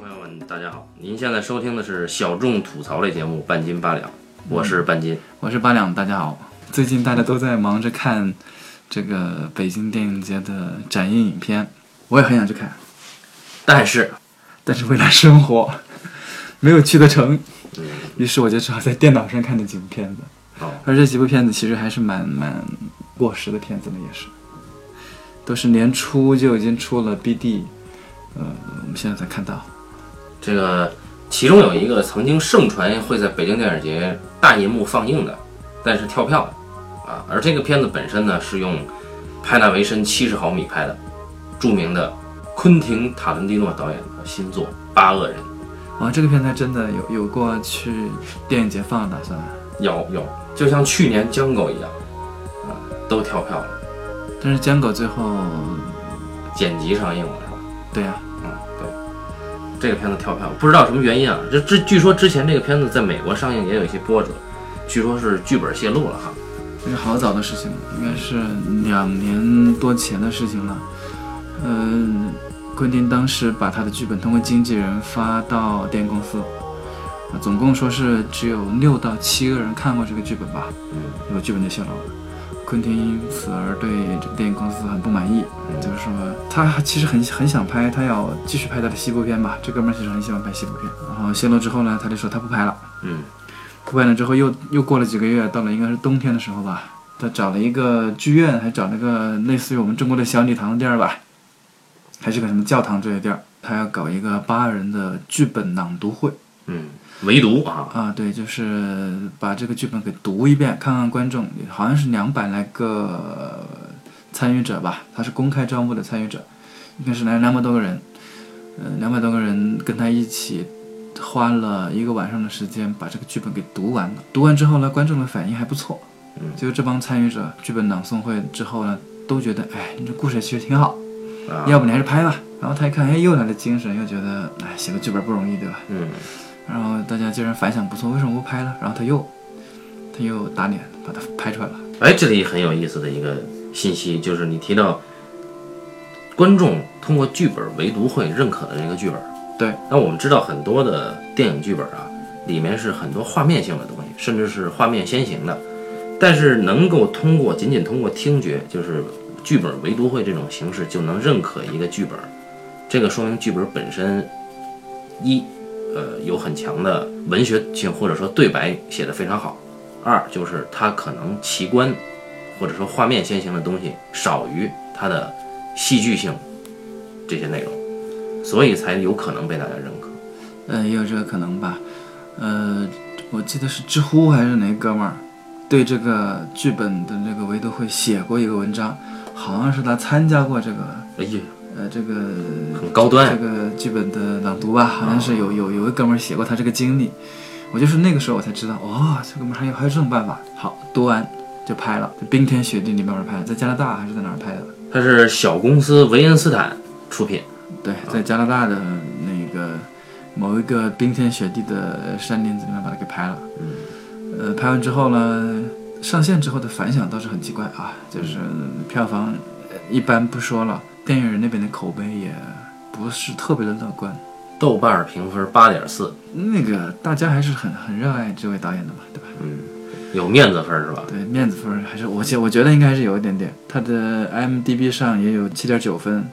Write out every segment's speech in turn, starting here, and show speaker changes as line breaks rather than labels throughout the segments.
朋友们，大家好！您现在收听的是小众吐槽类节目《半斤八两》，我是半斤。
我是八两，大家好。最近大家都在忙着看这个北京电影节的展映影片，我也很想去看，
但是，
但是为了生活，没有去得成。于是我就只好在电脑上看那几部片子。
哦，
而这几部片子其实还是蛮蛮过时的片子了，也是，都是年初就已经出了 BD，呃，我们现在才看到。
这个其中有一个曾经盛传会在北京电影节大银幕放映的，但是跳票了啊。而这个片子本身呢，是用派纳维森七十毫米拍的，著名的昆汀·塔伦蒂诺导演的新作《八恶人》。
哇，这个片子真的有有过去电影节放的打算，
有有，就像去年《江狗》一样，啊，都跳票了。
但是《江狗》最后，
剪辑上映了是吧？
对呀、
这个片子跳票，不知道什么原因啊。这这据说之前这个片子在美国上映也有一些波折，据说是剧本泄露了哈。
这是好早的事情了，应该是两年多前的事情了。嗯，昆汀当时把他的剧本通过经纪人发到电影公司，啊，总共说是只有六到七个人看过这个剧本吧，
嗯，
这个剧本就泄露了。昆汀因此而对这个电影公司很不满意，就是说他其实很很想拍，他要继续拍他的西部片吧。这哥们儿其实很喜欢拍西部片，然后泄露之后呢，他就说他不拍了。
嗯，
不拍了之后又又过了几个月，到了应该是冬天的时候吧，他找了一个剧院，还找了个类似于我们中国的小礼堂的地儿吧，还是个什么教堂之类的地儿，他要搞一个八人的剧本朗读会。
嗯，唯独啊，
啊，对，就是把这个剧本给读一遍，看看观众，好像是两百来个参与者吧，他是公开招募的参与者，应该是来两百多个人，呃，两百多个人跟他一起。花了一个晚上的时间把这个剧本给读完了。读完之后呢，观众的反应还不错。
嗯
就这帮参与者剧本朗诵会之后呢，都觉得，哎，你这故事其实挺好，
啊，
要不你还是拍吧。然后他一看，哎，又来了精神，又觉得，哎，写个剧本不容易，对吧？
嗯，
然后大家竟然反响不错，为什么不拍了？然后他又，他又打脸，把它拍出来了。
哎，这里很有意思的一个信息就是你提到观众通过剧本唯独会认可的这个剧本。
对，
那我们知道很多的电影剧本啊，里面是很多画面性的东西，甚至是画面先行的，但是能够通过仅仅通过听觉，就是剧本唯独会这种形式就能认可一个剧本，这个说明剧本本身一呃有很强的文学性，或者说对白写得非常好；二就是它可能奇观或者说画面先行的东西少于它的戏剧性这些内容，所以才有可能被大家认可。
呃，也有这个可能吧。呃，我记得是知乎还是哪个哥们儿对这个剧本的这个唯独会写过一个文章，好像是他参加过这个
哎呀，
呃这个
很高端
这个剧本的朗读吧，好像是有有有个哥们儿写过他这个经历，我就是那个时候我才知道，哦，这哥们儿还有还有这种办法。好，读完就拍了，在冰天雪地里面拍的，在加拿大还是在哪儿拍的？
它是小公司维恩斯坦出品。
对，在加拿大的那个某一个冰天雪地的山林子里面把它给拍了。
嗯，
呃，拍完之后呢，上线之后的反响倒是很奇怪啊，就是票房呃一般不说了，电影人那边的口碑也不是特别的乐观。
豆瓣评分八点四，
那个大家还是很很热爱这位导演的嘛，对吧？
嗯，有面子分是吧？
对，面子分还是我觉我觉得应该是有一点点。他的 IMDB 上也有七点九分，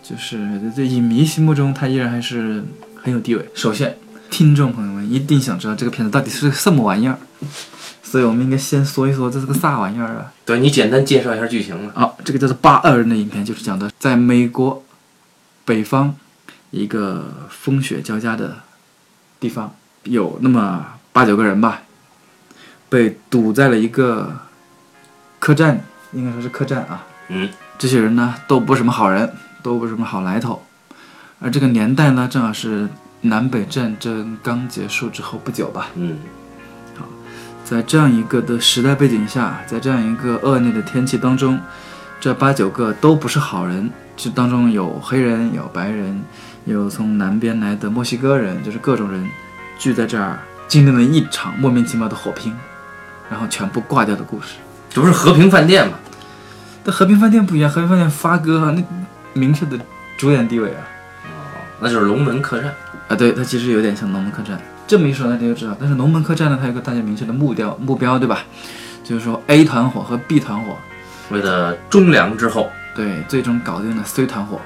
就是在影迷心目中他依然还是很有地位。首先，听众朋友们一定想知道这个片子到底是个什么玩意儿，所以我们应该先说一说这是个啥玩意儿啊？
对你简单介绍一下剧情吧。
啊，这个叫做《八二人》的影片，就是讲的在美国北方一个风雪交加的地方，有那么八九个人吧，被堵在了一个客栈，应该说是客栈啊。
嗯，
这些人呢都不是什么好人，都不是什么好来头，而这个年代呢正好是南北战争刚结束之后不久吧。
嗯，
在这样一个的时代背景下，在这样一个恶劣的天气当中，这八九个都不是好人。这当中有黑人，有白人，有从南边来的墨西哥人，就是各种人聚在这儿，经历了一场莫名其妙的火拼，然后全部挂掉的故事。
这不是和平饭店吗？
但和平饭店不一样，和平饭店发哥那明确的主演地位啊。
哦，那就是龙门客栈。
啊，对，它其实有点像龙门客栈。这么一说，大家就知道。但是龙门客栈呢，它有个大家明确的目标，目标对吧？就是说 A 团伙和 B 团伙，
为了忠良之后，
对，最终搞定了 C 团伙。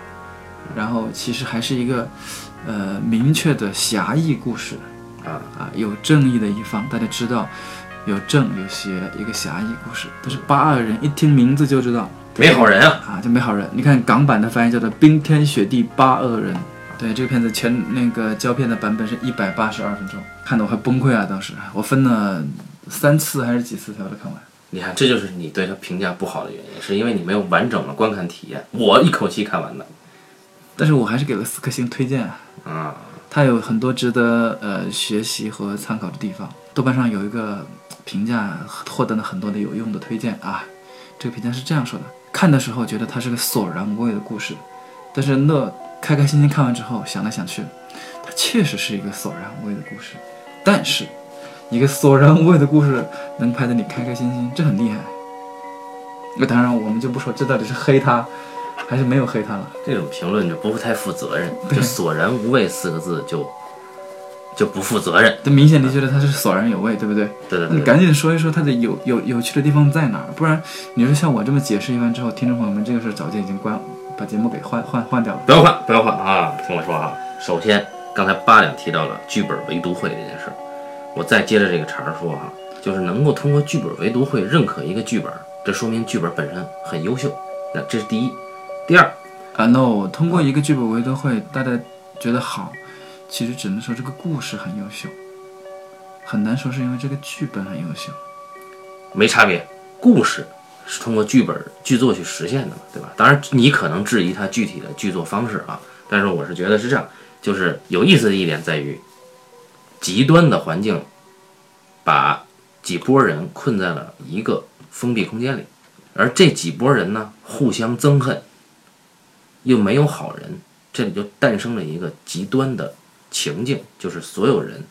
然后其实还是一个，呃，明确的侠义故事
啊
啊，有正义的一方，大家知道，有正有邪，一个侠义故事。但是八二人一听名字就知道
没好人啊，
啊，就没好人。你看港版的翻译叫做《冰天雪地八恶人》。对这个片子全那个胶片的版本是一百八十二分钟，看得我快崩溃啊。当时我分了三次还是几次才把它看完。
你看，这就是你对他评价不好的原因，是因为你没有完整的观看体验。我一口气看完的，
但是我还是给了四颗星推荐啊。
啊，
它有很多值得呃学习和参考的地方。豆瓣上有一个评价，获得了很多的有用的推荐啊。这个评价是这样说的：看的时候觉得它是个索然无味的故事，但是乐开开心心看完之后，想来想去，它确实是一个索然无味的故事。但是，一个索然无味的故事能拍得你开开心心，这很厉害。那当然，我们就不说这到底是黑他，还是没有黑他了。
这种评论就不太负责任，就“索然无味”四个字就就不负责任。
这明显你觉得他是索然有味，对不对？
对对对，
那你赶紧说一说它的有有有趣的地方在哪儿，不然你说像我这么解释一番之后，听众朋友们这个事儿早就已经关把节目给换换换掉了。
不要换，不要换啊！听我说啊，首先刚才八两提到了剧本围读会这件事儿，我再接着这个茬儿说哈、就是能够通过剧本围读会认可一个剧本，这说明剧本本身很优秀，那这是第一。第二，
啊，no，通过一个剧本围读会，大家觉得好，其实只能说这个故事很优秀，很难说是因为这个剧本很优秀。
没差别，故事是通过剧本剧作去实现的嘛，对吧？当然，你可能质疑它具体的剧作方式啊，但是我是觉得是这样，就是有意思的一点在于，极端的环境把几拨人困在了一个封闭空间里，而这几拨人呢互相憎恨，又没有好人，这里就诞生了一个极端的情境，就是所有人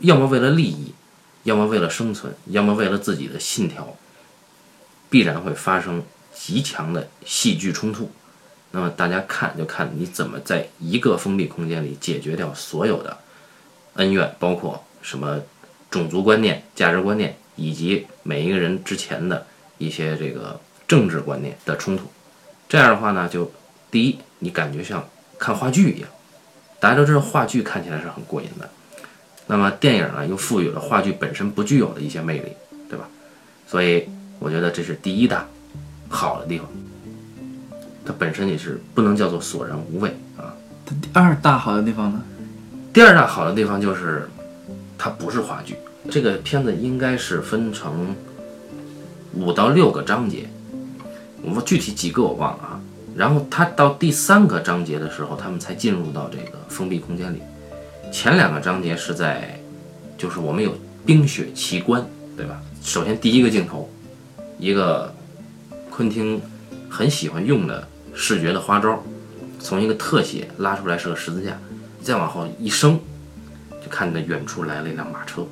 要么为了利益。要么为了生存，要么为了自己的信条，必然会发生极强的戏剧冲突。那么大家看就看你怎么在一个封闭空间里解决掉所有的恩怨，包括什么种族观念、价值观念，以及每一个人之前的一些这个政治观念的冲突。这样的话呢，就第一，你感觉像看话剧一样。大家都知道话剧看起来是很过瘾的。那么电影呢，又赋予了话剧本身不具有的一些魅力，对吧？所以我觉得这是第一大好的地方。它本身也是不能叫做索然无味啊。
它第二大好的地方呢？
第二大好的地方就是它不是话剧。这个片子应该是分成五到六个章节，我具体几个我忘了啊。然后它到第三个章节的时候，他们才进入到这个封闭空间里。前两个章节是在，就是我们有冰雪奇观，对吧？首先第一个镜头，一个昆汀很喜欢用的视觉的花招，从一个特写拉出来是个十字架，再往后一升，就看到远处来了一辆马车，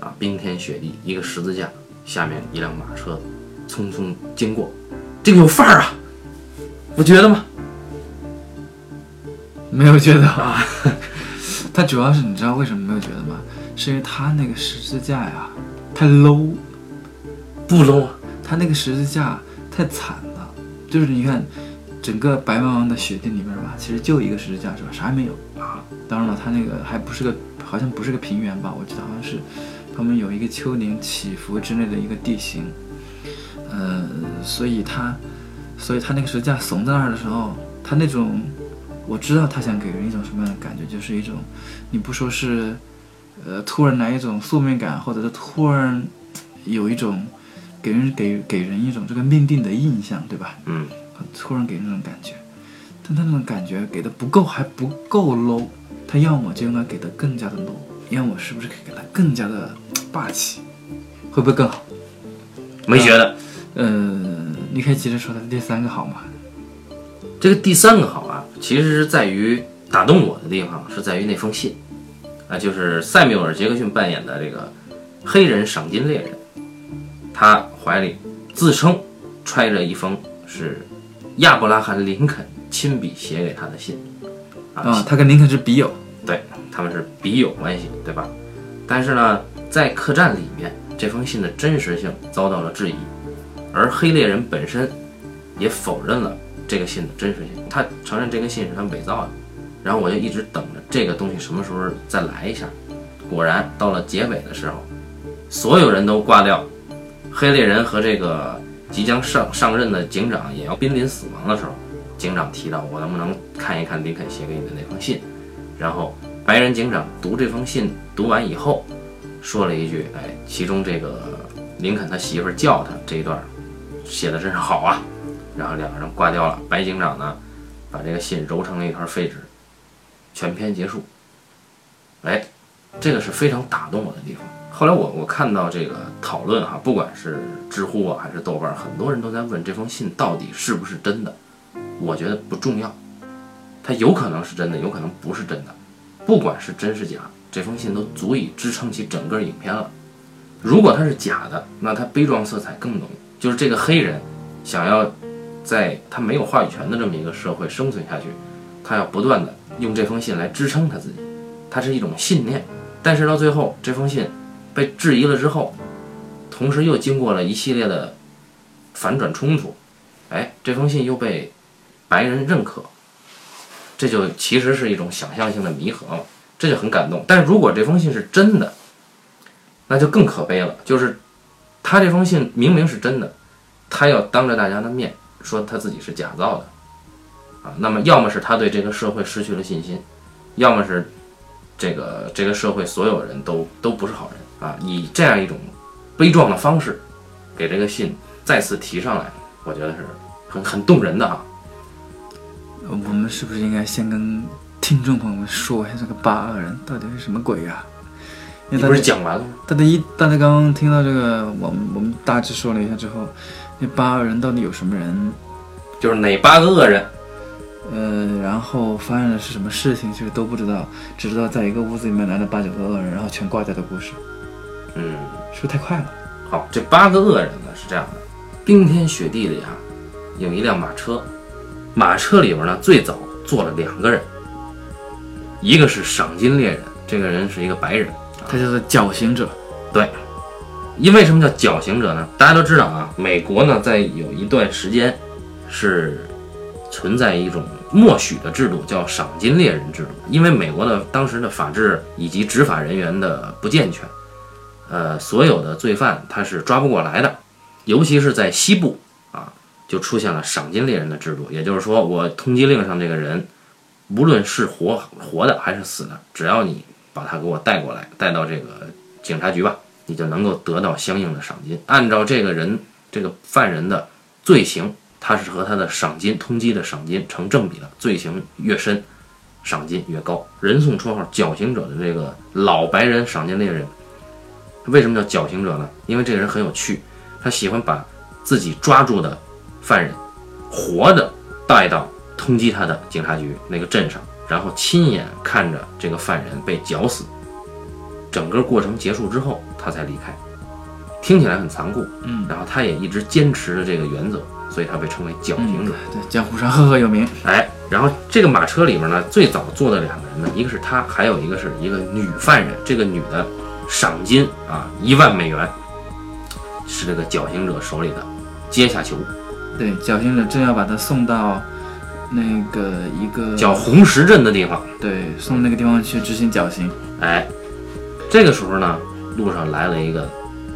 啊，冰天雪地，一个十字架下面一辆马车匆匆经过，这个有范儿啊，不觉得吗？
没有觉得啊。他主要是你知道为什么没有觉得吗？是因为他那个十字架呀，太 low，
不 low 啊，
它那个十字架太惨了。就是你看，整个白茫茫的雪地里面吧，其实就一个十字架是吧？啥也没有啊。当然了，它那个还不是个，好像不是个平原吧？我记得好像是旁边有一个丘陵起伏之类的一个地形。呃，所以它，所以它那个十字架耸在那儿的时候，它那种。我知道他想给人一种什么样的感觉，就是一种，你不说是，呃，突然来一种宿命感，或者是突然有一种给人给给人一种这个命定的印象，对吧？
嗯，
突然给人那种感觉，但他那种感觉给的不够，还不够 low，他要么就应该给的更加的 low，要么是不是可以给他更加的霸气，会不会更好？
没觉得。
呃，你可以接着说他的第三个好吗？
这个第三个好啊，其实是在于打动我的地方是在于那封信，啊，就是塞缪尔·杰克逊扮演的这个黑人赏金猎人，他怀里自称揣着一封是亚伯拉罕·林肯亲笔写给他的信，
啊，他跟林肯是笔友，
对，他们是笔友关系，对吧？但是呢，在客栈里面，这封信的真实性遭到了质疑，而黑猎人本身也否认了这个信的真实性，他承认这个信是他伪造的。然后我就一直等着这个东西什么时候再来一下。果然到了结尾的时候，所有人都挂掉，黑猎人和这个即将上上任的警长也要濒临死亡的时候，警长提到我能不能看一看林肯写给你的那封信。然后白人警长读这封信读完以后，说了一句：“哎，其中这个林肯他媳妇叫他这一段写的真是好啊。”然后两个人挂掉了。白警长呢，把这个信揉成了一团废纸。全篇结束，哎，这个是非常打动我的地方。后来我我看到这个讨论哈，不管是知乎啊还是豆瓣，很多人都在问这封信到底是不是真的。我觉得不重要，它有可能是真的，有可能不是真的。不管是真是假，这封信都足以支撑起整个影片了。如果它是假的，那它悲壮色彩更浓。就是这个黑人想要在他没有话语权的这么一个社会生存下去，他要不断的。用这封信来支撑他自己，它是一种信念。但是到最后，这封信被质疑了之后，同时又经过了一系列的反转冲突，哎，这封信又被白人认可，这就其实是一种想象性的弥合，这就很感动。但如果这封信是真的，那就更可悲了。就是他这封信明明是真的，他要当着大家的面说他自己是假造的。啊，那么要么是他对这个社会失去了信心，要么是这个这个社会所有人都都不是好人啊！以这样一种悲壮的方式给这个信再次提上来，我觉得是很很动人的啊。
我们是不是应该先跟听众朋友们说一下这个八恶人到底是什么鬼呀？
你不是讲完了吗？
大家一大家刚刚听到这个，我们我们大致说了一下之后，那八恶人到底有什么人？
就是哪八个恶人？
呃，然后发生的是什么事情，其实都不知道，只知道在一个屋子里面来了八九个恶人，然后全挂掉的故事。
嗯，
是不是太快了？
好，这八个恶人呢是这样的：冰天雪地里啊，有一辆马车，马车里边呢最早坐了两个人，一个是赏金猎人，这个人是一个白人，
他叫做绞刑者。
对，因为什么叫绞刑者呢？大家都知道啊，美国呢在有一段时间是。存在一种默许的制度，叫赏金猎人制度。因为美国的当时的法制以及执法人员的不健全，呃，所有的罪犯他是抓不过来的，尤其是在西部啊，就出现了赏金猎人的制度。也就是说，我通缉令上这个人，无论是活活的还是死的，只要你把他给我带过来，带到这个警察局吧，你就能够得到相应的赏金。按照这个人这个犯人的罪行。他是和他的赏金通缉的赏金成正比的，罪行越深，赏金越高。人送绰号“绞刑者”的这个老白人赏金猎人，为什么叫绞刑者呢？因为这个人很有趣，他喜欢把自己抓住的犯人活的带到通缉他的警察局那个镇上，然后亲眼看着这个犯人被绞死，整个过程结束之后，他才离开。听起来很残酷，
嗯，
然后他也一直坚持着这个原则。所以他被称为绞刑者，
对江湖上赫赫有名。
哎，然后这个马车里面呢，最早坐的两个人呢，一个是他，还有一个是一个女犯人。这个女的赏金啊一万美元，是这个绞刑者手里的阶下囚。
对，绞刑者正要把他送到那个一个
叫红石镇的地方，
对，送那个地方去执行绞刑。
哎，这个时候呢，路上来了一个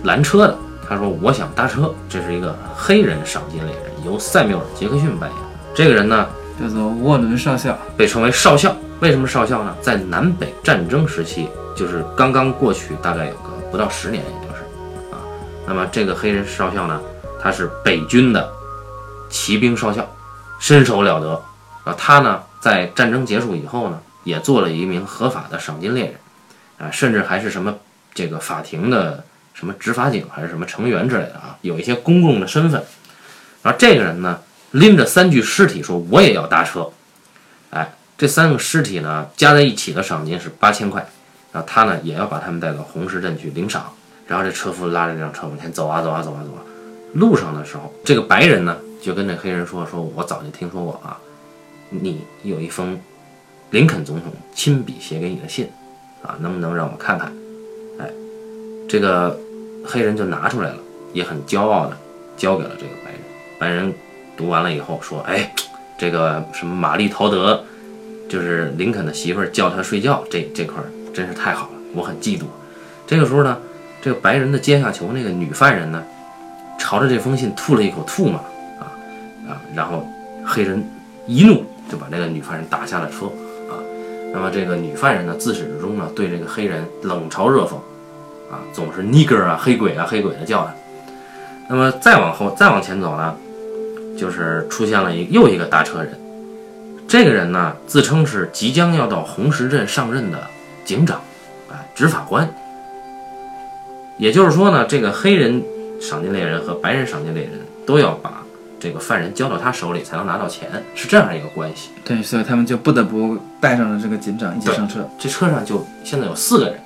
拦车的。他说：“我想搭车。”这是一个黑人赏金猎人，由塞缪尔·杰克逊扮演。这个人呢，
叫做沃伦少校，
被称为少校。为什么少校呢？在南北战争时期，就是刚刚过去，大概有个不到十年，也就是啊。那么这个黑人少校呢，他是北军的骑兵少校，身手了得啊。他呢，在战争结束以后呢，也做了一名合法的赏金猎人啊，甚至还是什么这个法庭的。什么执法警还是什么成员之类的啊，有一些公共的身份。然后这个人呢，拎着三具尸体说：“我也要搭车。”这三个尸体呢，加在一起的赏金是八千块。然后他呢，也要把他们带到红石镇去领赏。然后这车夫拉着这辆车往前走啊走啊走啊走啊。路上的时候，这个白人呢，就跟这黑人说：“说我早就听说过啊，你有一封林肯总统亲笔写给你的信，啊，能不能让我看看？哎，这个黑人就拿出来了，也很骄傲的交给了这个白人。白人读完了以后说：“哎，这个什么玛丽陶德，就是林肯的媳妇儿叫他睡觉，这这块儿真是太好了，我很嫉妒。”这个时候呢，这个白人的阶下囚那个女犯人呢，朝着这封信吐了一口唾沫，啊啊，然后黑人一怒就把这个女犯人打下了车，啊，那么这个女犯人呢，自始至终呢对这个黑人冷嘲热讽，啊，总是 nigger 啊，黑鬼啊，黑鬼的叫他。那么再往后再往前走呢，就是出现了一又一个搭车人，这个人呢自称是即将要到红石镇上任的警长，哎，执法官。也就是说呢，这个黑人赏金猎人和白人赏金猎人都要把这个犯人交到他手里才能拿到钱，是这样一个关系。
对，所以他们就不得不带上了这个警长一起上车。
这车上就现在有四个人，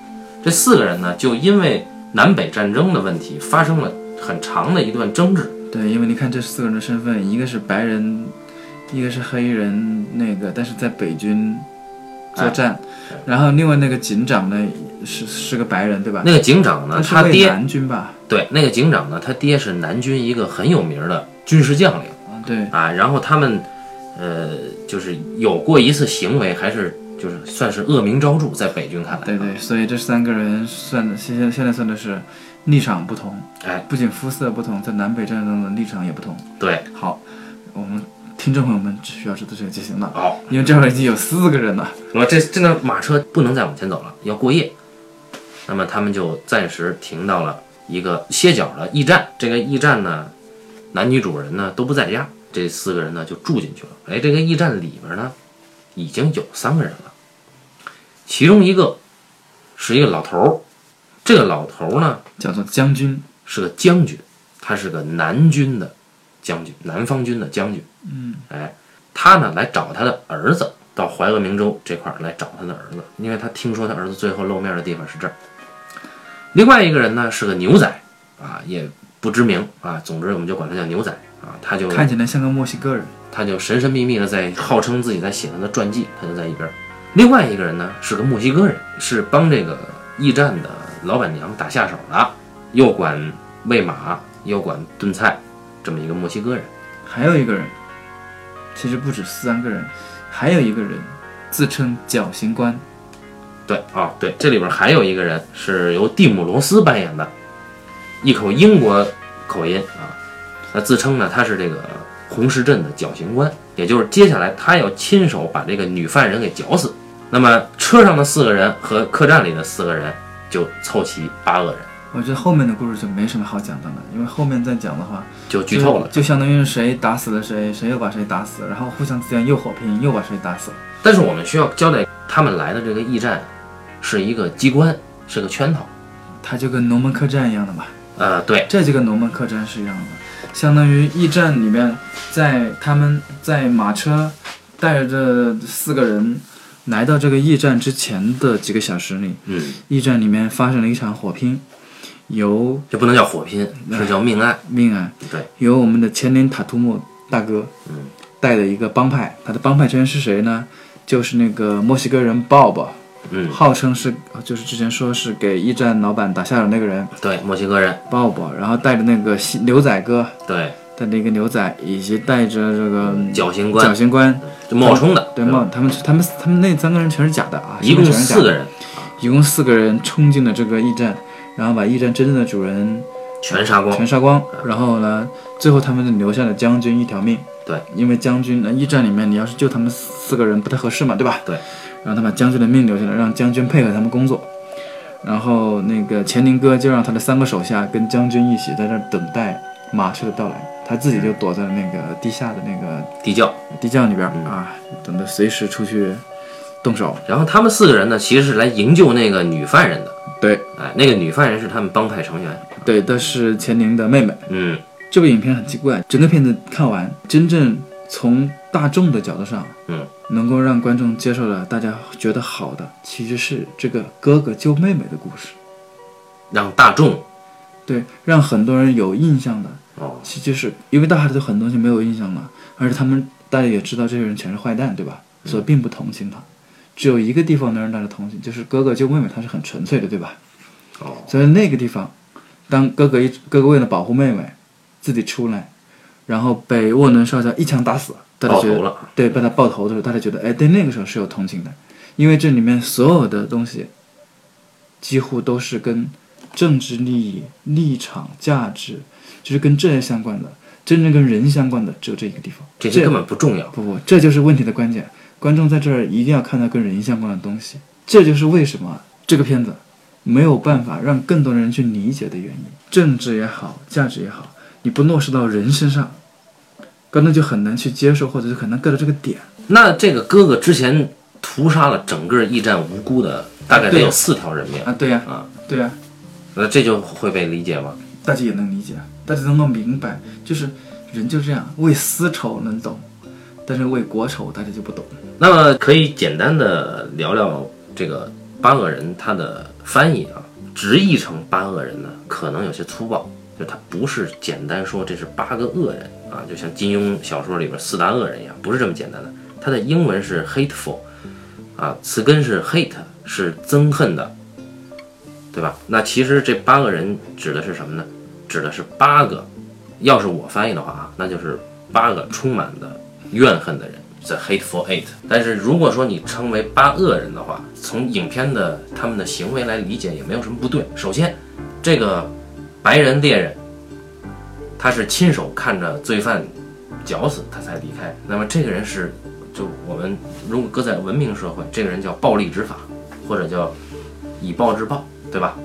这四个人呢，就因为南北战争的问题发生了很长的一段争执。
对，因为你看这四个人的身份，一个是白人，一个是黑人，那个但是在北军作战，然后另外那个警长呢是是个白人，对吧？
那个警长呢，
他
爹
南军吧？
对那个警长呢，他爹是南军一个很有名的军事将领
啊，对，
啊。然后他们呃，就是有过一次行为，还是就是算是恶名昭著，在北军看来。
对对，所以这三个人算的，现在现在算的是立场不同，
哎，
不仅肤色不同，在南北战争的立场也不同。
对，
好，我们听众朋友们只需要知道这个就行了，
好，
因为这会儿已经有四个人了。
那么这这个马车不能再往前走了，要过夜。那么他们就暂时停到了一个歇脚的驿站。这个驿站呢，男女主人呢都不在家，这四个人呢就住进去了。哎，这个驿站里边呢，已经有三个人了，其中一个是一个老头儿。这个老头儿呢
叫做将军，
是个将军，他是个南军的将军，南方军的将军。
嗯，
哎，他呢来找他的儿子，到怀俄明州这块儿来找他的儿子，因为他听说他儿子最后露面的地方是这儿。另外一个人呢是个牛仔，啊，也不知名啊，总之我们就管他叫牛仔啊，他就
看起来像个墨西哥人。
他就神神秘秘的在号称自己在写他的传记，他就在一边儿。另外一个人呢是个墨西哥人，是帮这个驿站的老板娘打下手的，又管喂马又管炖菜，这么一个墨西哥人。
还有一个人，其实不止三个人，还有一个人自称绞刑官。
对啊、对，这里边还有一个人是由蒂姆·罗斯扮演的，一口英国口音啊，他自称呢他是这个红石镇的绞刑官，也就是接下来他要亲手把这个女犯人给绞死。那么车上的四个人和客栈里的四个人就凑齐八个人，
我觉得后面的故事就没什么好讲的了，因为后面再讲的话，
就剧透了。
就，就相当于是谁打死了谁，谁又把谁打死，然后互相之间又火拼，又把谁打死。
但是我们需要交代，他们来的这个驿站是一个机关，是个圈套。
它就跟龙门客栈一样的嘛，
呃，对，
这就跟龙门客栈是一样的，相当于驿站里面，在他们在马车带着这四个人来到这个驿站之前的几个小时里，
嗯，
驿站里面发生了一场火拼，由
这不能叫火拼，是叫命案。
命案，
对，
由我们的前林塔图姆大哥，
嗯，
带的一个帮派，他的帮派成员是谁呢？就是那个墨西哥人 Bob，
嗯，
号称是就是之前说是给驿站老板打下手那个人
对，墨西哥人
，Bob，然后带着那个西牛仔哥，
对，
带着一个牛仔，以及带着这个
绞刑官
绞，刑官，
就冒充的，
对冒他们他们他们那三个人全是假的啊，
一共
全是假的，
四个人，
一共四个人冲进了这个驿站，然后把驿站真正的主人
全杀光
全。杀光，然后呢，最后他们就留下了将军一条命。
对，
因为将军那，驿站里面你要是救他们四个人不太合适嘛，对吧？
对。
然后他把将军的命留下来，让将军配合他们工作。然后那个钱宁哥就让他的三个手下跟将军一起在那儿等待马车的到来，他自己就躲在那个地下的那个
地窖。
地窖里边、
嗯
啊，等着随时出去动手。
然后他们四个人呢，其实是来营救那个女犯人的。
对
哎，那个女犯人是他们帮派成员。
对，这是钱宁的妹妹。
嗯，
这部影片很奇怪，整个片子看完，真正从大众的角度上，
嗯，
能够让观众接受了，大家觉得好的，其实是这个哥哥救妹妹的故事。
让大众
对，让很多人有印象的，
哦，
其实就是因为大家对很多东西没有印象了，而且他们大家也知道这些人全是坏蛋，对吧？所以并不同情他。只有一个地方能让大家同情，就是哥哥救妹妹，他是很纯粹的，对吧？
哦，
所以那个地方，当哥哥一哥哥为了保护妹妹，自己出来，然后被沃伦少校一枪打死，大家觉得
爆头了，
对，被他爆头的时候，大家觉得，哎，对，那个时候是有同情的，因为这里面所有的东西，几乎都是跟政治利益、立场、价值，就是跟这些相关的，真正跟人相关的只有这一个地方。
这些根本不重要。
不不，这就是问题的关键。观众在这儿一定要看到跟人相关的东西，这就是为什么这个片子没有办法让更多的人去理解的原因。政治也好，价值也好，你不落实到人身上，观众就很难去接受，或者是很难 get 到这个点。
那这个哥哥之前屠杀了整个驿站无辜的，大概得有四条人命
啊，对呀、
啊，
对呀、
那这就会被理解吗？
大家也能理解，大家能够明白，就是人就这样，为私仇能懂，但是为国丑大家就不懂。
那么可以简单的聊聊这个八恶人他的翻译啊，直译成八恶人呢，可能有些粗暴，就他不是简单说这是八个恶人啊，就像金庸小说里边四大恶人一样，不是这么简单的。他的英文是 hateful 啊，词根是 hate，是憎恨的，对吧？那其实这八个人指的是什么呢？指的是八个，要是我翻译的话啊，那就是八个充满的怨恨的人。The hateful eight，但是如果说你称为八恶人的话，从影片的他们的行为来理解也没有什么不对。首先，这个白人猎人，他是亲手看着罪犯绞死他才离开，那么这个人是，就我们如果搁在文明社会，这个人叫暴力执法，或者叫以暴制暴，对吧？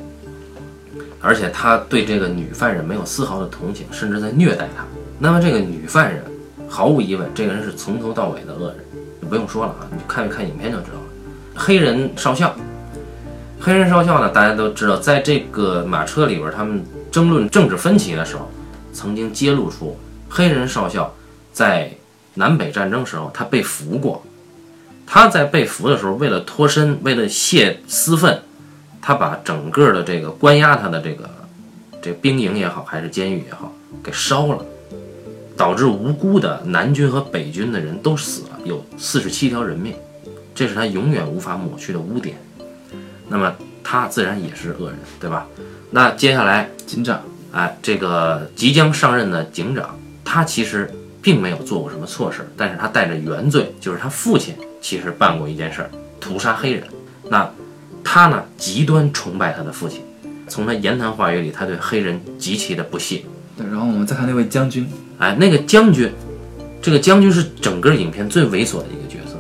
而且他对这个女犯人没有丝毫的同情，甚至在虐待她。那么这个女犯人，毫无疑问，这个人是从头到尾的恶人，就不用说了啊，你看一看影片就知道了。黑人少校，黑人少校呢，大家都知道，在这个马车里边，他们争论政治分歧的时候，曾经揭露出黑人少校在南北战争时候他被俘过。他在被俘的时候，为了脱身，为了泄私愤，他把整个的这个关押他的这个这兵营也好，还是监狱也好，给烧了。导致无辜的南军和北军的人都死了，有四十七条人命，这是他永远无法抹去的污点。那么他自然也是恶人，对吧？那接下来，
警长，
哎，这个即将上任的警长，他其实并没有做过什么错事，但是他带着原罪，就是他父亲其实办过一件事儿，屠杀黑人。那他呢，极端崇拜他的父亲，从他言谈话语里，他对黑人极其的不屑。
对，然后我们再看那位将军，
哎，那个将军，这个将军是整个影片最猥琐的一个角色。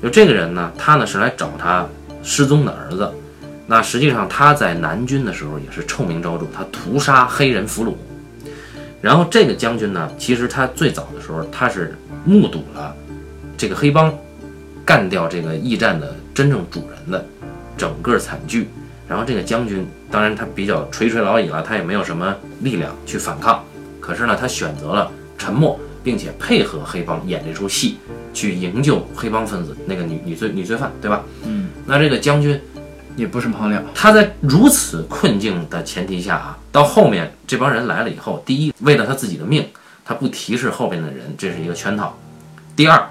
就这个人呢，他呢是来找他失踪的儿子。那实际上他在南军的时候也是臭名昭著，他屠杀黑人俘虏。然后这个将军呢，其实他最早的时候他是目睹了这个黑帮干掉这个驿站的真正主人的整个惨剧。然后这个将军，当然他比较垂垂老矣了，他也没有什么力量去反抗。可是呢，他选择了沉默，并且配合黑帮演这出戏，去营救黑帮分子那个女女罪女罪犯，对吧？
嗯，
那这个将军
也不是好鸟，
他在如此困境的前提下啊，到后面这帮人来了以后，第一，为了他自己的命，他不提示后边的人，这是一个圈套；第二，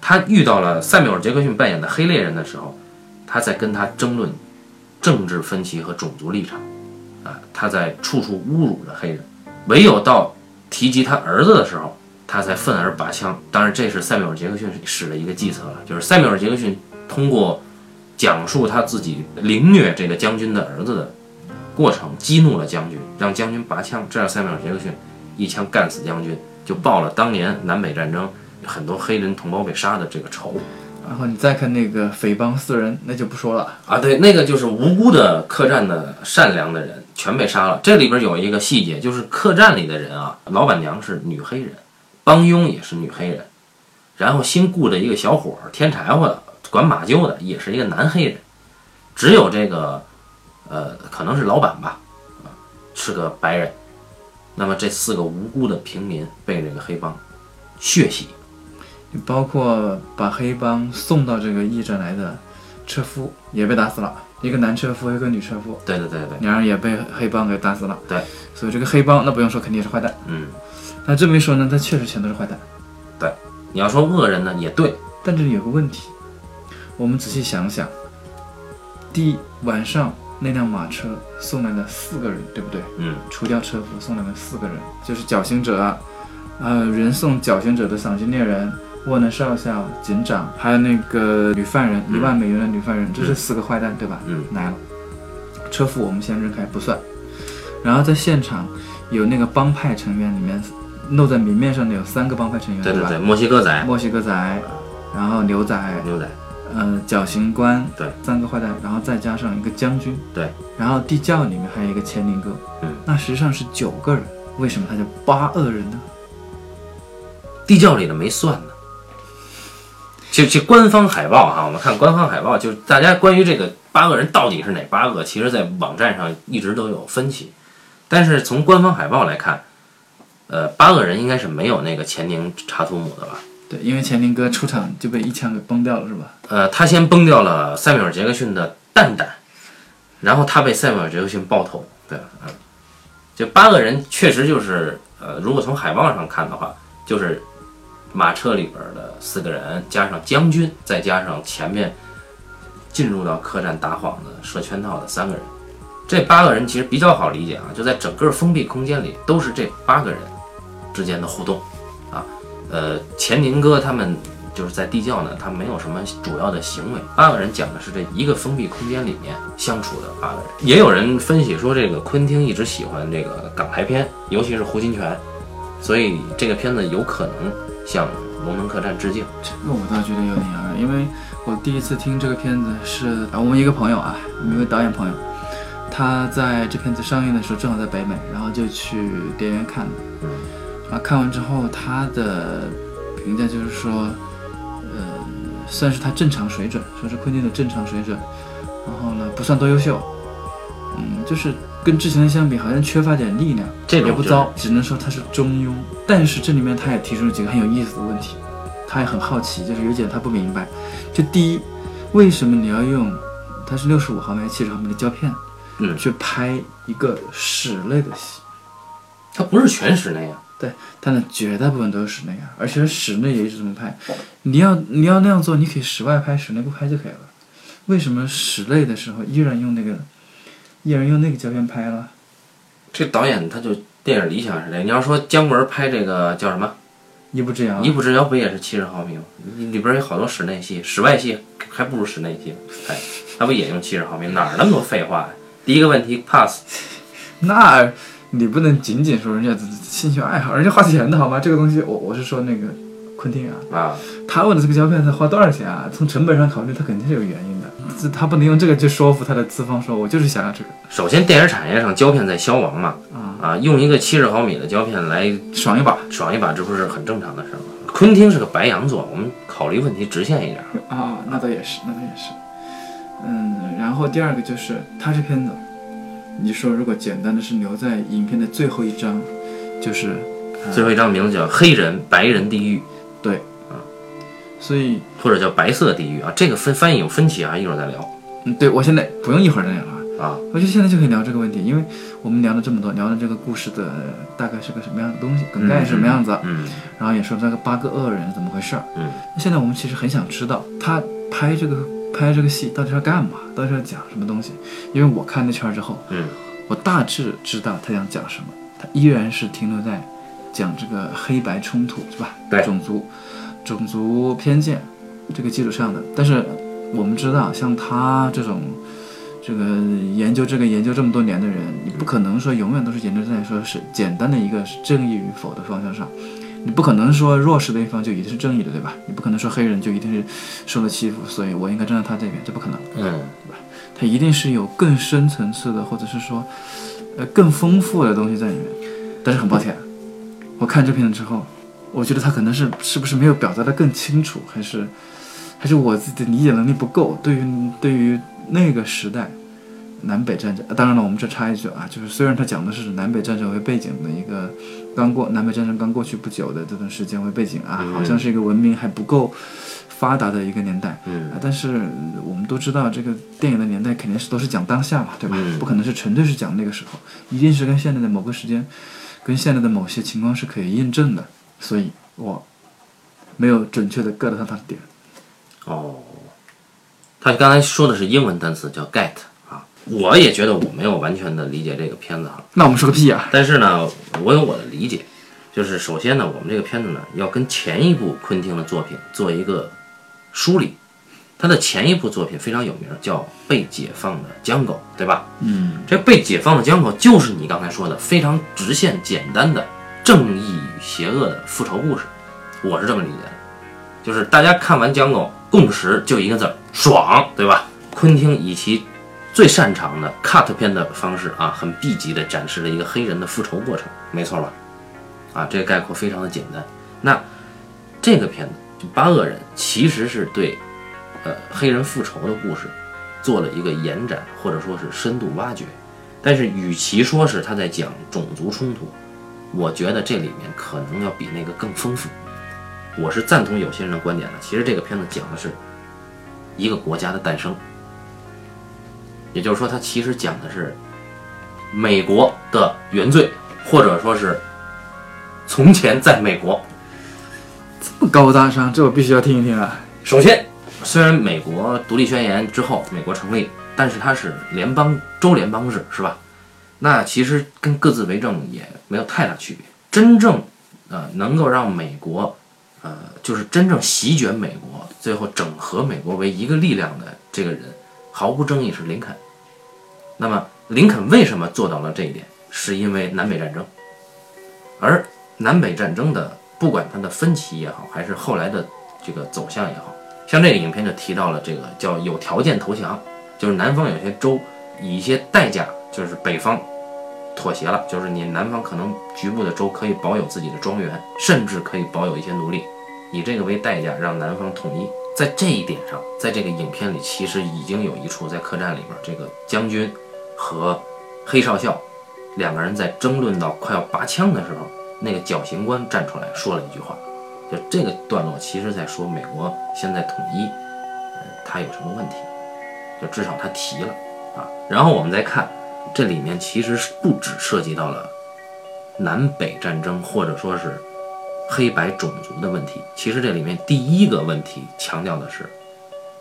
他遇到了塞缪尔·杰克逊扮演的黑猎人的时候，他在跟他争论政治分歧和种族立场，啊，他在处处侮辱着黑人。唯有到提及他儿子的时候，他才愤而拔枪。当然，这是塞缪尔·杰克逊使的一个计策了，就是塞缪尔·杰克逊通过讲述他自己凌虐这个将军的儿子的过程，激怒了将军，让将军拔枪，这样塞缪尔·杰克逊一枪干死将军，就报了当年南北战争很多黑人同胞被杀的这个仇。
然后你再看那个匪帮四人，那就不说了。
啊，对，那个就是无辜的客栈的善良的人全被杀了。这里边有一个细节，就是客栈里的人啊，老板娘是女黑人，帮佣也是女黑人，然后新雇的一个小伙儿添柴火的、管马厩的也是一个男黑人，只有这个呃，可能是老板吧，是个白人。那么这四个无辜的平民被这个黑帮血洗。
包括把黑帮送到这个驿站来的车夫也被打死了，一个男车夫，一个女车夫，
对对对对，
两人也被黑帮给打死了。
对，
所以这个黑帮那不用说，肯定也是坏蛋。
嗯，
那这么一说呢，他确实全都是坏蛋。
对你要说恶人呢，也对，
但这里有个问题，我们仔细想想，第一晚上那辆马车送来了四个人，对不对？
嗯，
除掉车夫送来了四个人，就是绞刑者，呃，人送绞刑者的赏金猎人、沃能少校、警长，还有那个女犯人，一万美元的女犯人，这是四个坏蛋，对吧？
嗯。
来了。车夫我们先扔开不算，然后在现场有那个帮派成员里面露在明面上的有三个帮派成员，
对对对，墨西哥仔、
墨西哥仔，然后牛仔，
牛仔，
呃，绞刑官，
对，
三个坏蛋，然后再加上一个将军，
对，
然后地窖里面还有一个千灵哥，
嗯，
那实际上是九个人，为什么他叫八恶人呢？
地窖里的没算呢。就就官方海报哈，我们看官方海报，就是大家关于这个八个人到底是哪八个，其实在网站上一直都有分歧。但是从官方海报来看，呃，八个人应该是没有那个钱宁查图姆的吧？
对，因为乾宁哥出场就被一枪给崩掉了，是吧？
呃，他先崩掉了塞缪尔·杰克逊的蛋蛋，然后他被塞缪尔·杰克逊爆头。对，嗯，这八个人确实就是，呃，如果从海报上看的话，就是马车里边的四个人，加上将军，再加上前面进入到客栈打幌子、设圈套的三个人。这八个人其实比较好理解啊，就在整个封闭空间里，都是这八个人之间的互动啊。呃，钱宁哥他们就是在地窖呢，他没有什么主要的行为。八个人讲的是这一个封闭空间里面相处的八个人。也有人分析说，这个昆汀一直喜欢这个港台片，尤其是胡金铨，所以这个片子有可能向《龙门客栈》致敬。
这个我倒觉得有点遥远，因为我第一次听这个片子是啊，我们一个朋友啊，我们一位导演朋友，他在这片子上映的时候正好在北美，然后就去电影院看的。
嗯
啊，看完之后他的评价就是说，呃，算是他正常水准，说是昆汀的正常水准，然后呢不算多优秀，嗯，就是跟之前的相比，好像缺乏点力量。
这
也不糟，只能说它是中庸。但是这里面他也提出了几个很有意思的问题，他也很好奇，就是有几点他不明白。就第一，为什么你要用它是六十五毫米、七十毫米的胶片，
嗯
去拍一个室内的戏？
它不是全室内啊，
对，它的绝大部分都是室内啊，而且室内也一直这么拍。你要你要那样做，你可以室外拍，室内不拍就可以了。为什么室内的时候依然用那个，依然用那个胶片拍了？
这导演他就电影理想是这。你要说姜文拍这个叫什么
一步之遥《
一步之遥》，不也是七十毫米吗？里里边有好多室内戏，室外戏还不如室内戏拍，那不也用七十毫米？哪儿那么多废话呀？第一个问题 pass，
那你不能仅仅说人家兴趣爱好，人家花钱的好吗？这个东西，我我是说那个昆汀啊，
啊，
他问的这个胶片他花多少钱啊？从成本上考虑，他肯定是有原因的。这他不能用这个去说服他的资方，说我就是想要这个
首先电影产业上胶片在消亡嘛，
啊，
啊，用一个七十毫米的胶片来
爽一把
爽一把，这不是很正常的事儿吗？昆汀是个白羊座，我们考虑问题直线一点。
啊，那倒也是，那倒也是。嗯，然后第二个就是他这片子，你说如果简单的是留在影片的最后一章，就是
最后一张名字叫《黑人白人地狱
所以》，
或者叫《白色地狱》啊，这个分翻译有分歧啊，一会儿再聊
嗯，对我现在不用一会儿再聊了。
啊。
我觉得现在就可以聊这个问题，因为我们聊了这么多，聊了这个故事的大概是个什么样的东西，梗概是什么样子，
嗯
然后也说这个八个恶人怎么回事儿。
嗯
那现在我们其实很想知道他拍这个拍这个戏到底要干嘛，到底要讲什么东西？因为我看那圈儿之后，
嗯
我大致知道他想讲什么，他依然是停留在讲这个黑白冲突是吧？
对
种族种族偏见这个基础上的。但是我们知道，像他这种这个研究这个研究这么多年的人，你不可能说永远都是研究在说是简单的一个是正义与否的方向上。你不可能说弱势的一方就一定是正义的，对吧？你不可能说黑人就一定是受了欺负，所以我应该站在他这边，这不可能。
嗯
对吧？他一定是有更深层次的，或者是说，呃，更丰富的东西在里面。但是很抱歉，我看这片子之后，我觉得他可能是是不是没有表达的更清楚，还是还是我自己的理解能力不够？对于对于那个时代南北战争，呃当然了，我们这插一句啊，就是虽然他讲的是南北战争为背景的一个刚过南北战争刚过去不久的这段时间为背景啊，好像是一个文明还不够发达的一个年代。
嗯
啊，但是呃我们都知道，这个电影的年代肯定是都是讲当下嘛，对吧？
嗯
不可能是纯粹是讲那个时候，一定是跟现在的某个时间，跟现在的某些情况是可以印证的。所以我没有准确的 get 到他的点。
哦，他刚才说的是英文单词叫 get 啊，我也觉得我没有完全的理解这个片子哈，
那我们说个屁啊！
但是呢，我有我的理解，就是首先呢，我们这个片子呢要跟前一部昆汀的作品做一个梳理。他的前一部作品非常有名，叫《被解放的江狗》，对吧？
嗯，
这《被解放的江狗》就是你刚才说的非常直线、简单的正义与邪恶的复仇故事，我是这么理解的。就是大家看完《江狗》，共识就一个字儿：爽，对吧？昆汀以其最擅长的 cut 片的方式啊，很 B 级的展示了一个黑人的复仇过程，没错吧？啊，这个概括非常的简单。那这个片子就《八恶人》其实是对。呃，黑人复仇的故事，做了一个延展或者说是深度挖掘，但是与其说是他在讲种族冲突，我觉得这里面可能要比那个更丰富。我是赞同有些人的观点的，其实这个片子讲的是一个国家的诞生，也就是说，它其实讲的是美国的原罪，或者说是从前在美国。
这么高大上，这我必须要听一听啊！
首先。虽然美国独立宣言之后，美国成立，但是它是联邦州联邦制，是吧？那其实跟各自为政也没有太大区别。真正，呃，能够让美国，呃，就是真正席卷美国，最后整合美国为一个力量的这个人，毫无争议是林肯。那么，林肯为什么做到了这一点？是因为南北战争。而南北战争的，不管它的分歧也好，还是后来的这个走向也好。像这个影片就提到了这个叫有条件投降，就是南方有些州以一些代价，就是北方妥协了，就是你南方可能局部的州可以保有自己的庄园，甚至可以保有一些奴隶，以这个为代价让南方统一。在这一点上，在这个影片里其实已经有一处在客栈里边，这个将军和黑少校两个人在争论到快要拔枪的时候，那个绞刑官站出来说了一句话。就这个段落，其实在说美国现在统一，呃，它有什么问题？就至少他提了啊。然后我们再看，这里面其实是不只涉及到了南北战争，或者说是黑白种族的问题。其实这里面第一个问题强调的是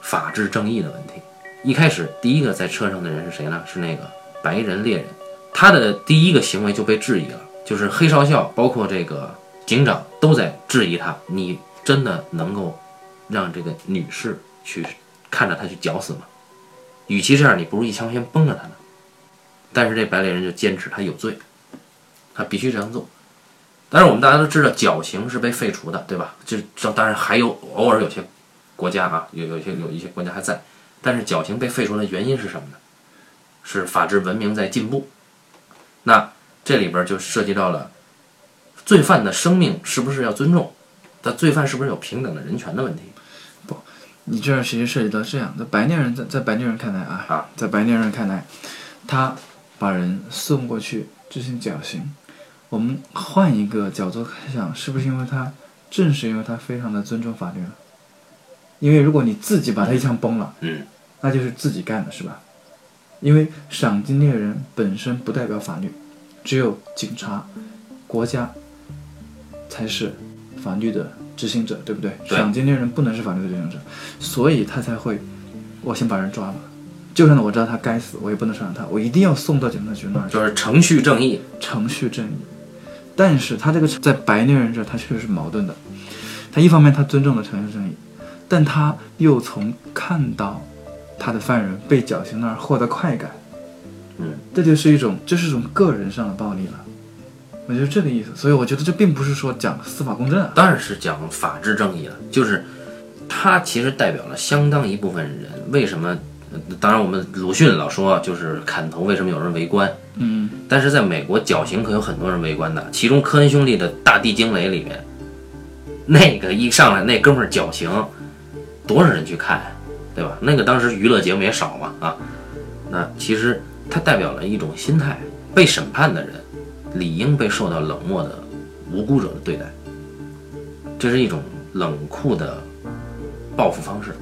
法治正义的问题。一开始第一个在车上的人是谁呢？是那个白人猎人，他的第一个行为就被质疑了，就是黑少校，包括这个。警长都在质疑他：“你真的能够让这个女士去看着他去绞死吗？与其这样，你不如一枪先崩了他呢。”但是这白脸人就坚持他有罪，他必须这样做。但是我们大家都知道，绞刑是被废除的，对吧？就这当然还有偶尔有些国家啊，有有些有一些国家还在。但是绞刑被废除的原因是什么呢？是法治文明在进步。那这里边就涉及到了。罪犯的生命是不是要尊重？但罪犯是不是有平等的人权的问题？
不，你这其实涉及到这样在白人，在在白人看来啊，
啊，
在白人看来，他把人送过去执行绞刑。我们换一个角度想，是不是因为他正是因为他非常的尊重法律了？因为如果你自己把他一枪崩了，
嗯，
那就是自己干的，是吧？因为赏金猎人本身不代表法律，只有警察、国家。才是法律的执行者，对不对？赏金猎人不能是法律的执行者，所以他才会，我先把人抓了，就算我知道他该死，我也不能杀他，我一定要送到警察局那儿。
就是程序正义，
程序正义。但是他这个在白内人这，他确实是矛盾的。他一方面他尊重了程序正义，但他又从看到他的犯人被绞刑那儿获得快感。
嗯，
这就是一种，这是一种个人上的暴力了。我觉得这个意思，所以我觉得这并不是说讲司法公正啊，
当然是讲法治正义了。就是他其实代表了相当一部分人。为什么？当然，我们鲁迅老说，就是砍头为什么有人围观？
嗯，
但是在美国绞刑可有很多人围观的。其中科恩兄弟的大地惊雷里面，那个一上来那哥们儿绞刑，多少人去看，对吧？那个当时娱乐节目也少嘛啊。那其实它代表了一种心态，被审判的人。理应被受到冷漠的无辜者的对待，这是一种冷酷的报复方式。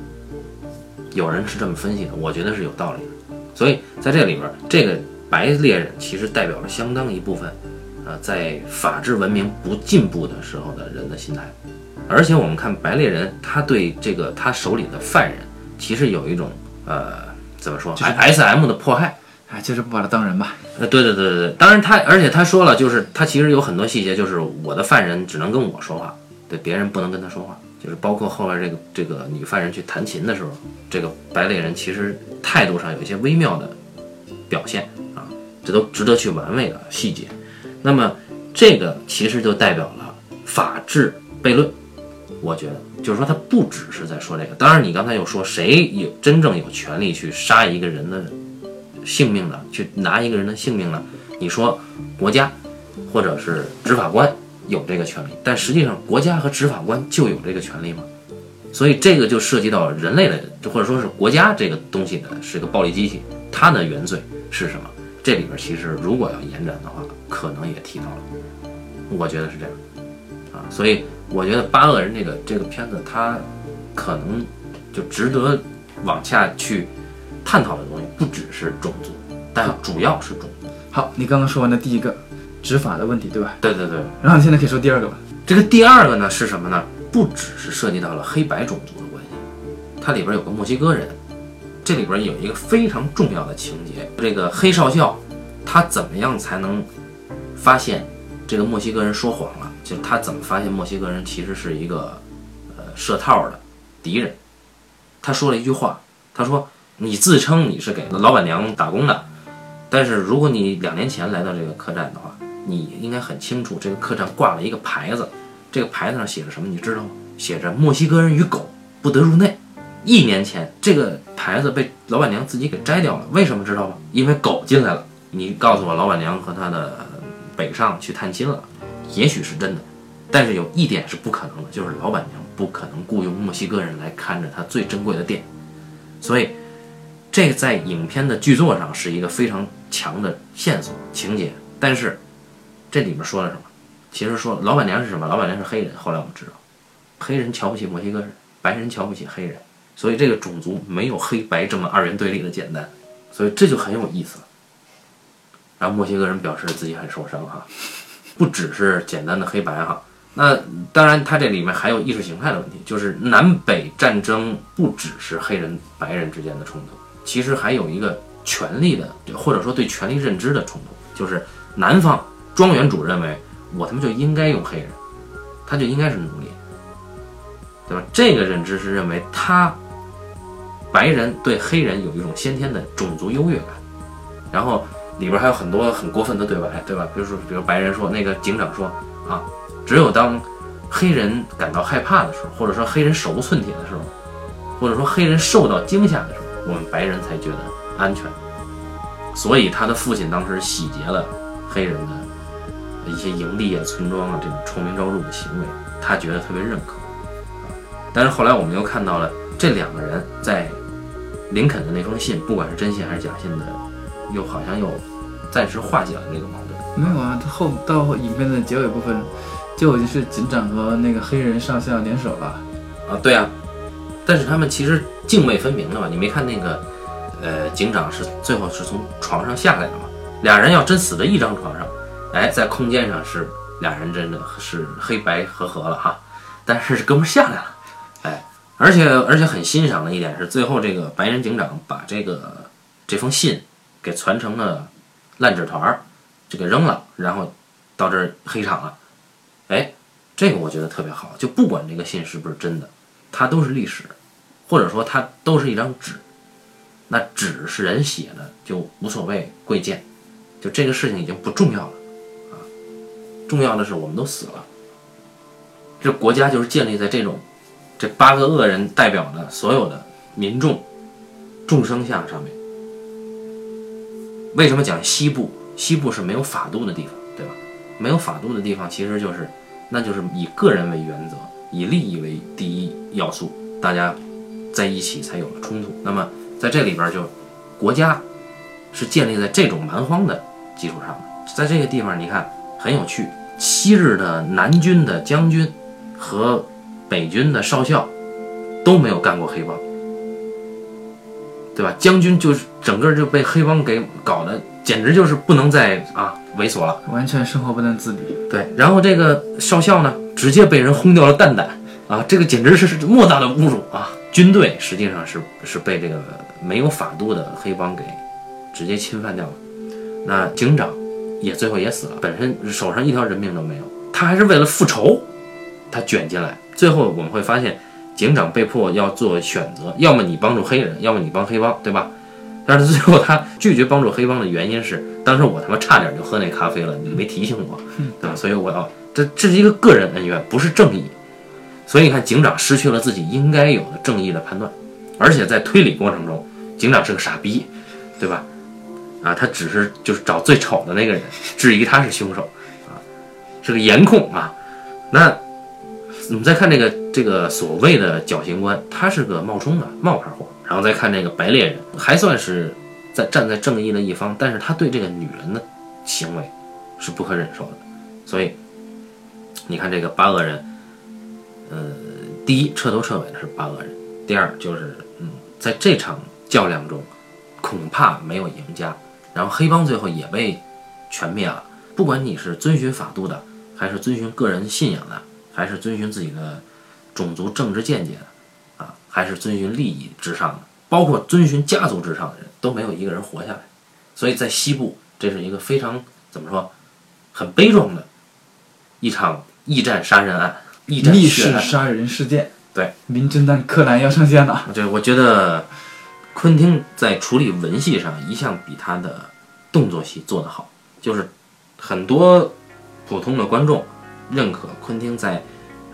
有人是这么分析的，我觉得是有道理的。所以在这里边，这个白猎人其实代表了相当一部分，啊，在法治文明不进步的时候的人的心态。而且我们看白猎人，他对这个他手里的犯人，其实有一种呃，怎么说？S M 的迫害。
哎，就是不把他当人吧。
呃，对对对对对，当然他，而且他说了，就是他其实有很多细节，就是我的犯人只能跟我说话，对别人不能跟他说话。就是包括后来这个这个女犯人去弹琴的时候，这个白类人其实态度上有一些微妙的表现啊，这都值得去玩味的细节。那么这个其实就代表了法治悖论，我觉得就是说他不只是在说这个。当然，你刚才又说谁有真正有权利去杀一个人的性命呢？去拿一个人的性命呢？你说国家或者是执法官？有这个权利，但实际上国家和执法官就有这个权利吗？所以这个就涉及到人类的，或者说是国家这个东西的是一个暴力机器，它的原罪是什么？这里边其实如果要延展的话，可能也提到了，我觉得是这样啊。所以我觉得八恶人这个这个片子，它可能就值得往下去探讨的东西，不只是种族，但主要是种族。
好，你刚刚说完的第一个。执法的问题，对吧？
对对对。
然后你现在可以说第二个吧。
这个第二个呢是什么呢？不只是涉及到了黑白种族的关系，它里边有个墨西哥人，这里边有一个非常重要的情节。这个黑少校他怎么样才能发现这个墨西哥人说谎了？就是他怎么发现墨西哥人其实是一个呃设套的敌人？他说了一句话，他说：“你自称你是给老板娘打工的，但是如果你两年前来到这个客栈的话。”你应该很清楚，这个客栈挂了一个牌子，这个牌子上写着什么？你知道吗？写着“墨西哥人与狗不得入内”。一年前，这个牌子被老板娘自己给摘掉了。为什么知道吗？因为狗进来了。你告诉我，老板娘和他的北上去探亲了，也许是真的，但是有一点是不可能的，就是老板娘不可能雇佣墨西哥人来看着他最珍贵的店。所以，这在影片的剧作上是一个非常强的线索情节，但是。这里面说了什么？其实说老板娘是什么？老板娘是黑人。后来我们知道，黑人瞧不起墨西哥人，白人瞧不起黑人，所以这个种族没有黑白这么二元对立的简单，所以这就很有意思了。然后墨西哥人表示自己很受伤哈，不只是简单的黑白哈。那当然，它这里面还有意识形态的问题，就是南北战争不只是黑人白人之间的冲突，其实还有一个权力的，或者说对权力认知的冲突，就是南方。庄园主认为，我他妈就应该用黑人，他就应该是奴隶，对吧？这个认知是认为他白人对黑人有一种先天的种族优越感。然后里边还有很多很过分的对白，对吧？比如说，比如白人说，那个警长说啊，只有当黑人感到害怕的时候，或者说黑人手无寸铁的时候，或者说黑人受到惊吓的时候，我们白人才觉得安全。所以他的父亲当时洗劫了黑人的。一些营地啊、村庄啊，这种臭名昭著的行为，他觉得特别认可啊。但是后来我们又看到了这两个人在林肯的那封信，不管是真信还是假信的，又好像又暂时化解了这个矛盾。
没有啊，他后到影片的结尾部分，就已经是警长和那个黑人上校联手了。
啊，对啊，但是他们其实泾渭分明的嘛。你没看那个，呃，警长是最后是从床上下来的嘛？俩人要真死在一张床上。哎，在空间上是俩人真的是黑白合合了哈，但是哥们下来了，哎，而且而且很欣赏的一点是，最后这个白人警长把这个这封信给传成了烂纸团儿，就给扔了，然后到这儿黑场了，哎，这个我觉得特别好，就不管这个信是不是真的，它都是历史，或者说它都是一张纸，那纸是人写的就无所谓贵贱，就这个事情已经不重要了。重要的是，我们都死了。这国家就是建立在这种这八个恶人代表的所有的民众众生相上面。为什么讲西部？西部是没有法度的地方，对吧？没有法度的地方，其实就是那就是以个人为原则，以利益为第一要素，大家在一起才有了冲突。那么在这里边，就国家是建立在这种蛮荒的基础上的。在这个地方，你看。很有趣，昔日的南军的将军和北军的少校都没有干过黑帮，对吧？将军就是整个就被黑帮给搞得简直就是不能再啊猥琐了，
完全生活不能自理。
对，然后这个少校呢，直接被人轰掉了蛋蛋啊，这个简直是莫大的侮辱啊！军队实际上是是被这个没有法度的黑帮给直接侵犯掉了。那警长也最后也死了，本身手上一条人命都没有，他还是为了复仇，他卷进来。最后我们会发现，警长被迫要做选择，要么你帮助黑人，要么你帮黑帮，对吧？但是最后他拒绝帮助黑帮的原因是，当时我他妈差点就喝那咖啡了，你没提醒我，对吧？所以我要这这是一个个人恩怨，不是正义。所以你看，警长失去了自己应该有的正义的判断，而且在推理过程中，警长是个傻逼，对吧？啊，他只是就是找最丑的那个人，质疑他是凶手，啊，是个颜控啊。那我们再看这个这个所谓的绞刑官，他是个冒充的冒牌货。然后再看这个白猎人，还算是在站在正义的一方，但是他对这个女人的行为是不可忍受的。所以你看这个八恶人，呃，第一彻头彻尾的是八恶人，第二就是嗯，在这场较量中恐怕没有赢家，然后黑帮最后也被全灭了。不管你是遵循法度的，还是遵循个人信仰的，还是遵循自己的种族政治见解的。啊还是遵循利益至上的，包括遵循家族至上的人都没有一个人活下来，所以在西部，这是一个非常怎么说，很悲壮的一场驿站杀人案，驿站
密室杀人事件。
对，
名侦探柯南要上线了。
对，我觉得昆汀在处理文戏上一向比他的动作戏做得好，就是很多普通的观众认可昆汀在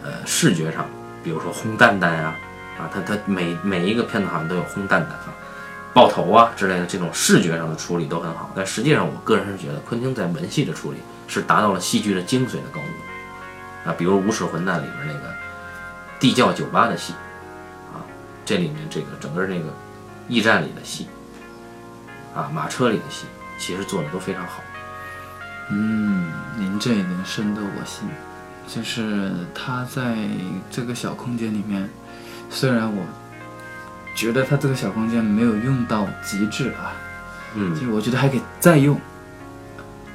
呃视觉上，比如说轰蛋蛋啊。啊，他他每每一个片子好像都有轰蛋蛋啊、爆头啊之类的这种视觉上的处理都很好，但实际上我个人是觉得昆汀在文戏的处理是达到了戏剧的精髓的高度啊，比如《无耻混蛋》里边那个地窖酒吧的戏啊，这里面这个整个这个驿站里的戏啊，马车里的戏，其实做的都非常好。
嗯，您这一点深得我心，就是他在这个小空间里面。虽然我觉得他这个小空间没有用到极致啊，
嗯，
就是我觉得还可以再用，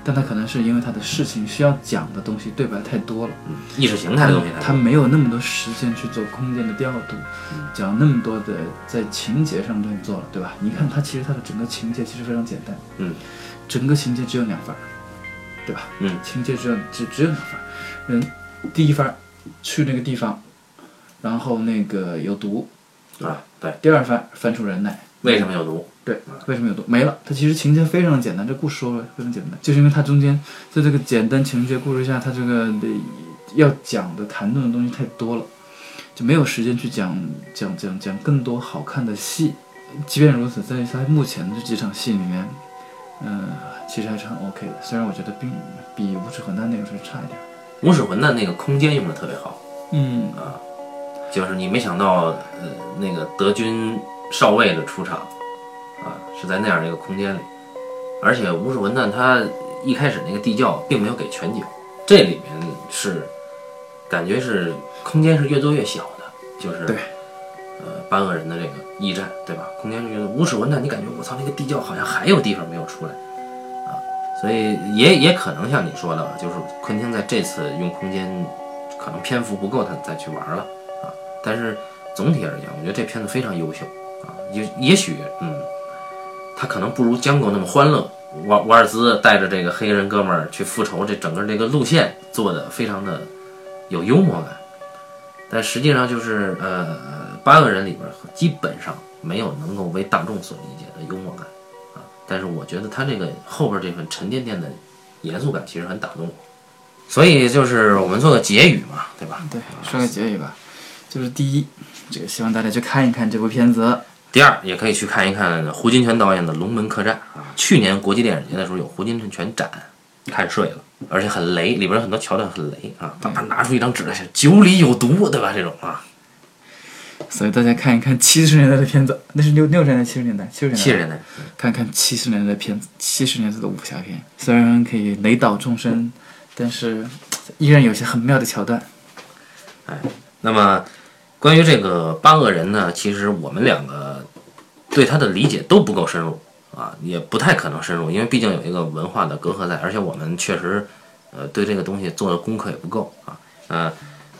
但他可能是因为他的事情需要讲的东西对白太多了，
嗯，意识形态的东西，
他没有那么多时间去做空间的调度，讲那么多的在情节上东西做了，对吧？你看他其实他的整个情节其实非常简单，
嗯，
整个情节只有两番，对吧？
嗯，
情节只有只只有两番，嗯，第一番去那个地方。然后那个有毒，
啊，对。
第二番翻出人来，
为什么有毒？
对，为什么有毒？没了。它其实情节非常简单，这故事说了非常简单，就是因为它中间在这个简单情节故事下，它这个的要讲的谈论的东西太多了，就没有时间去讲讲讲讲更多好看的戏。即便如此，在他目前这几场戏里面，嗯，其实还是很 OK 的。虽然我觉得并比无耻混蛋那个是差一点，
无耻混蛋那个空间用的特别好，
嗯
啊。就是你没想到，呃，那个德军少尉的出场，啊，是在那样一个空间里，而且无耻混蛋他一开始那个地窖并没有给全景，这里面是感觉是空间是越做越小的，就是
对，
呃，八恶人的这个驿站，对吧？空间是越无耻混蛋，你感觉我操，那个地窖好像还有地方没有出来，啊，所以也也可能像你说的，就是昆汀在这次用空间可能篇幅不够，他再去玩了啊。但是总体而言，我觉得这片子非常优秀啊！也也许，嗯，他可能不如《江狗》那么欢乐。瓦瓦尔兹带着这个黑人哥们儿去复仇，这整个这个路线做的非常的有幽默感。但实际上就是，呃，八个人里边基本上没有能够为大众所理解的幽默感啊。但是我觉得他这个后边这份沉甸甸的严肃感其实很打动我。所以就是我们做个结语嘛，对吧？
对，说个结语吧。就是第一，这个希望大家去看一看这部片子。
第二，也可以去看一看胡金铨导演的《龙门客栈》啊。去年国际电影节的时候有胡金铨展，看睡了，而且很雷，里边很多桥段很雷啊。他拿出一张纸来写“酒里有毒”，对吧？这种啊。
所以大家看一看七十年代的片子，那是六六十年代、七十年代、七十年代。
七十年代，
看看七十年代的片子，七十年代的武侠片，虽然可以雷倒众生，但是依然有些很妙的桥段。
哎，那么。关于这个八恶人呢，其实我们两个对他的理解都不够深入啊，也不太可能深入，因为毕竟有一个文化的隔阂在，而且我们确实呃对这个东西做的功课也不够啊。呃，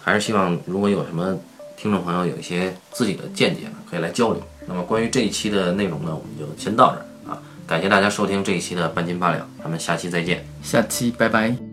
还是希望如果有什么听众朋友有一些自己的见解呢，可以来交流。那么关于这一期的内容呢，我们就先到这儿啊，感谢大家收听这一期的半斤八两，咱们下期再见。
下期拜拜。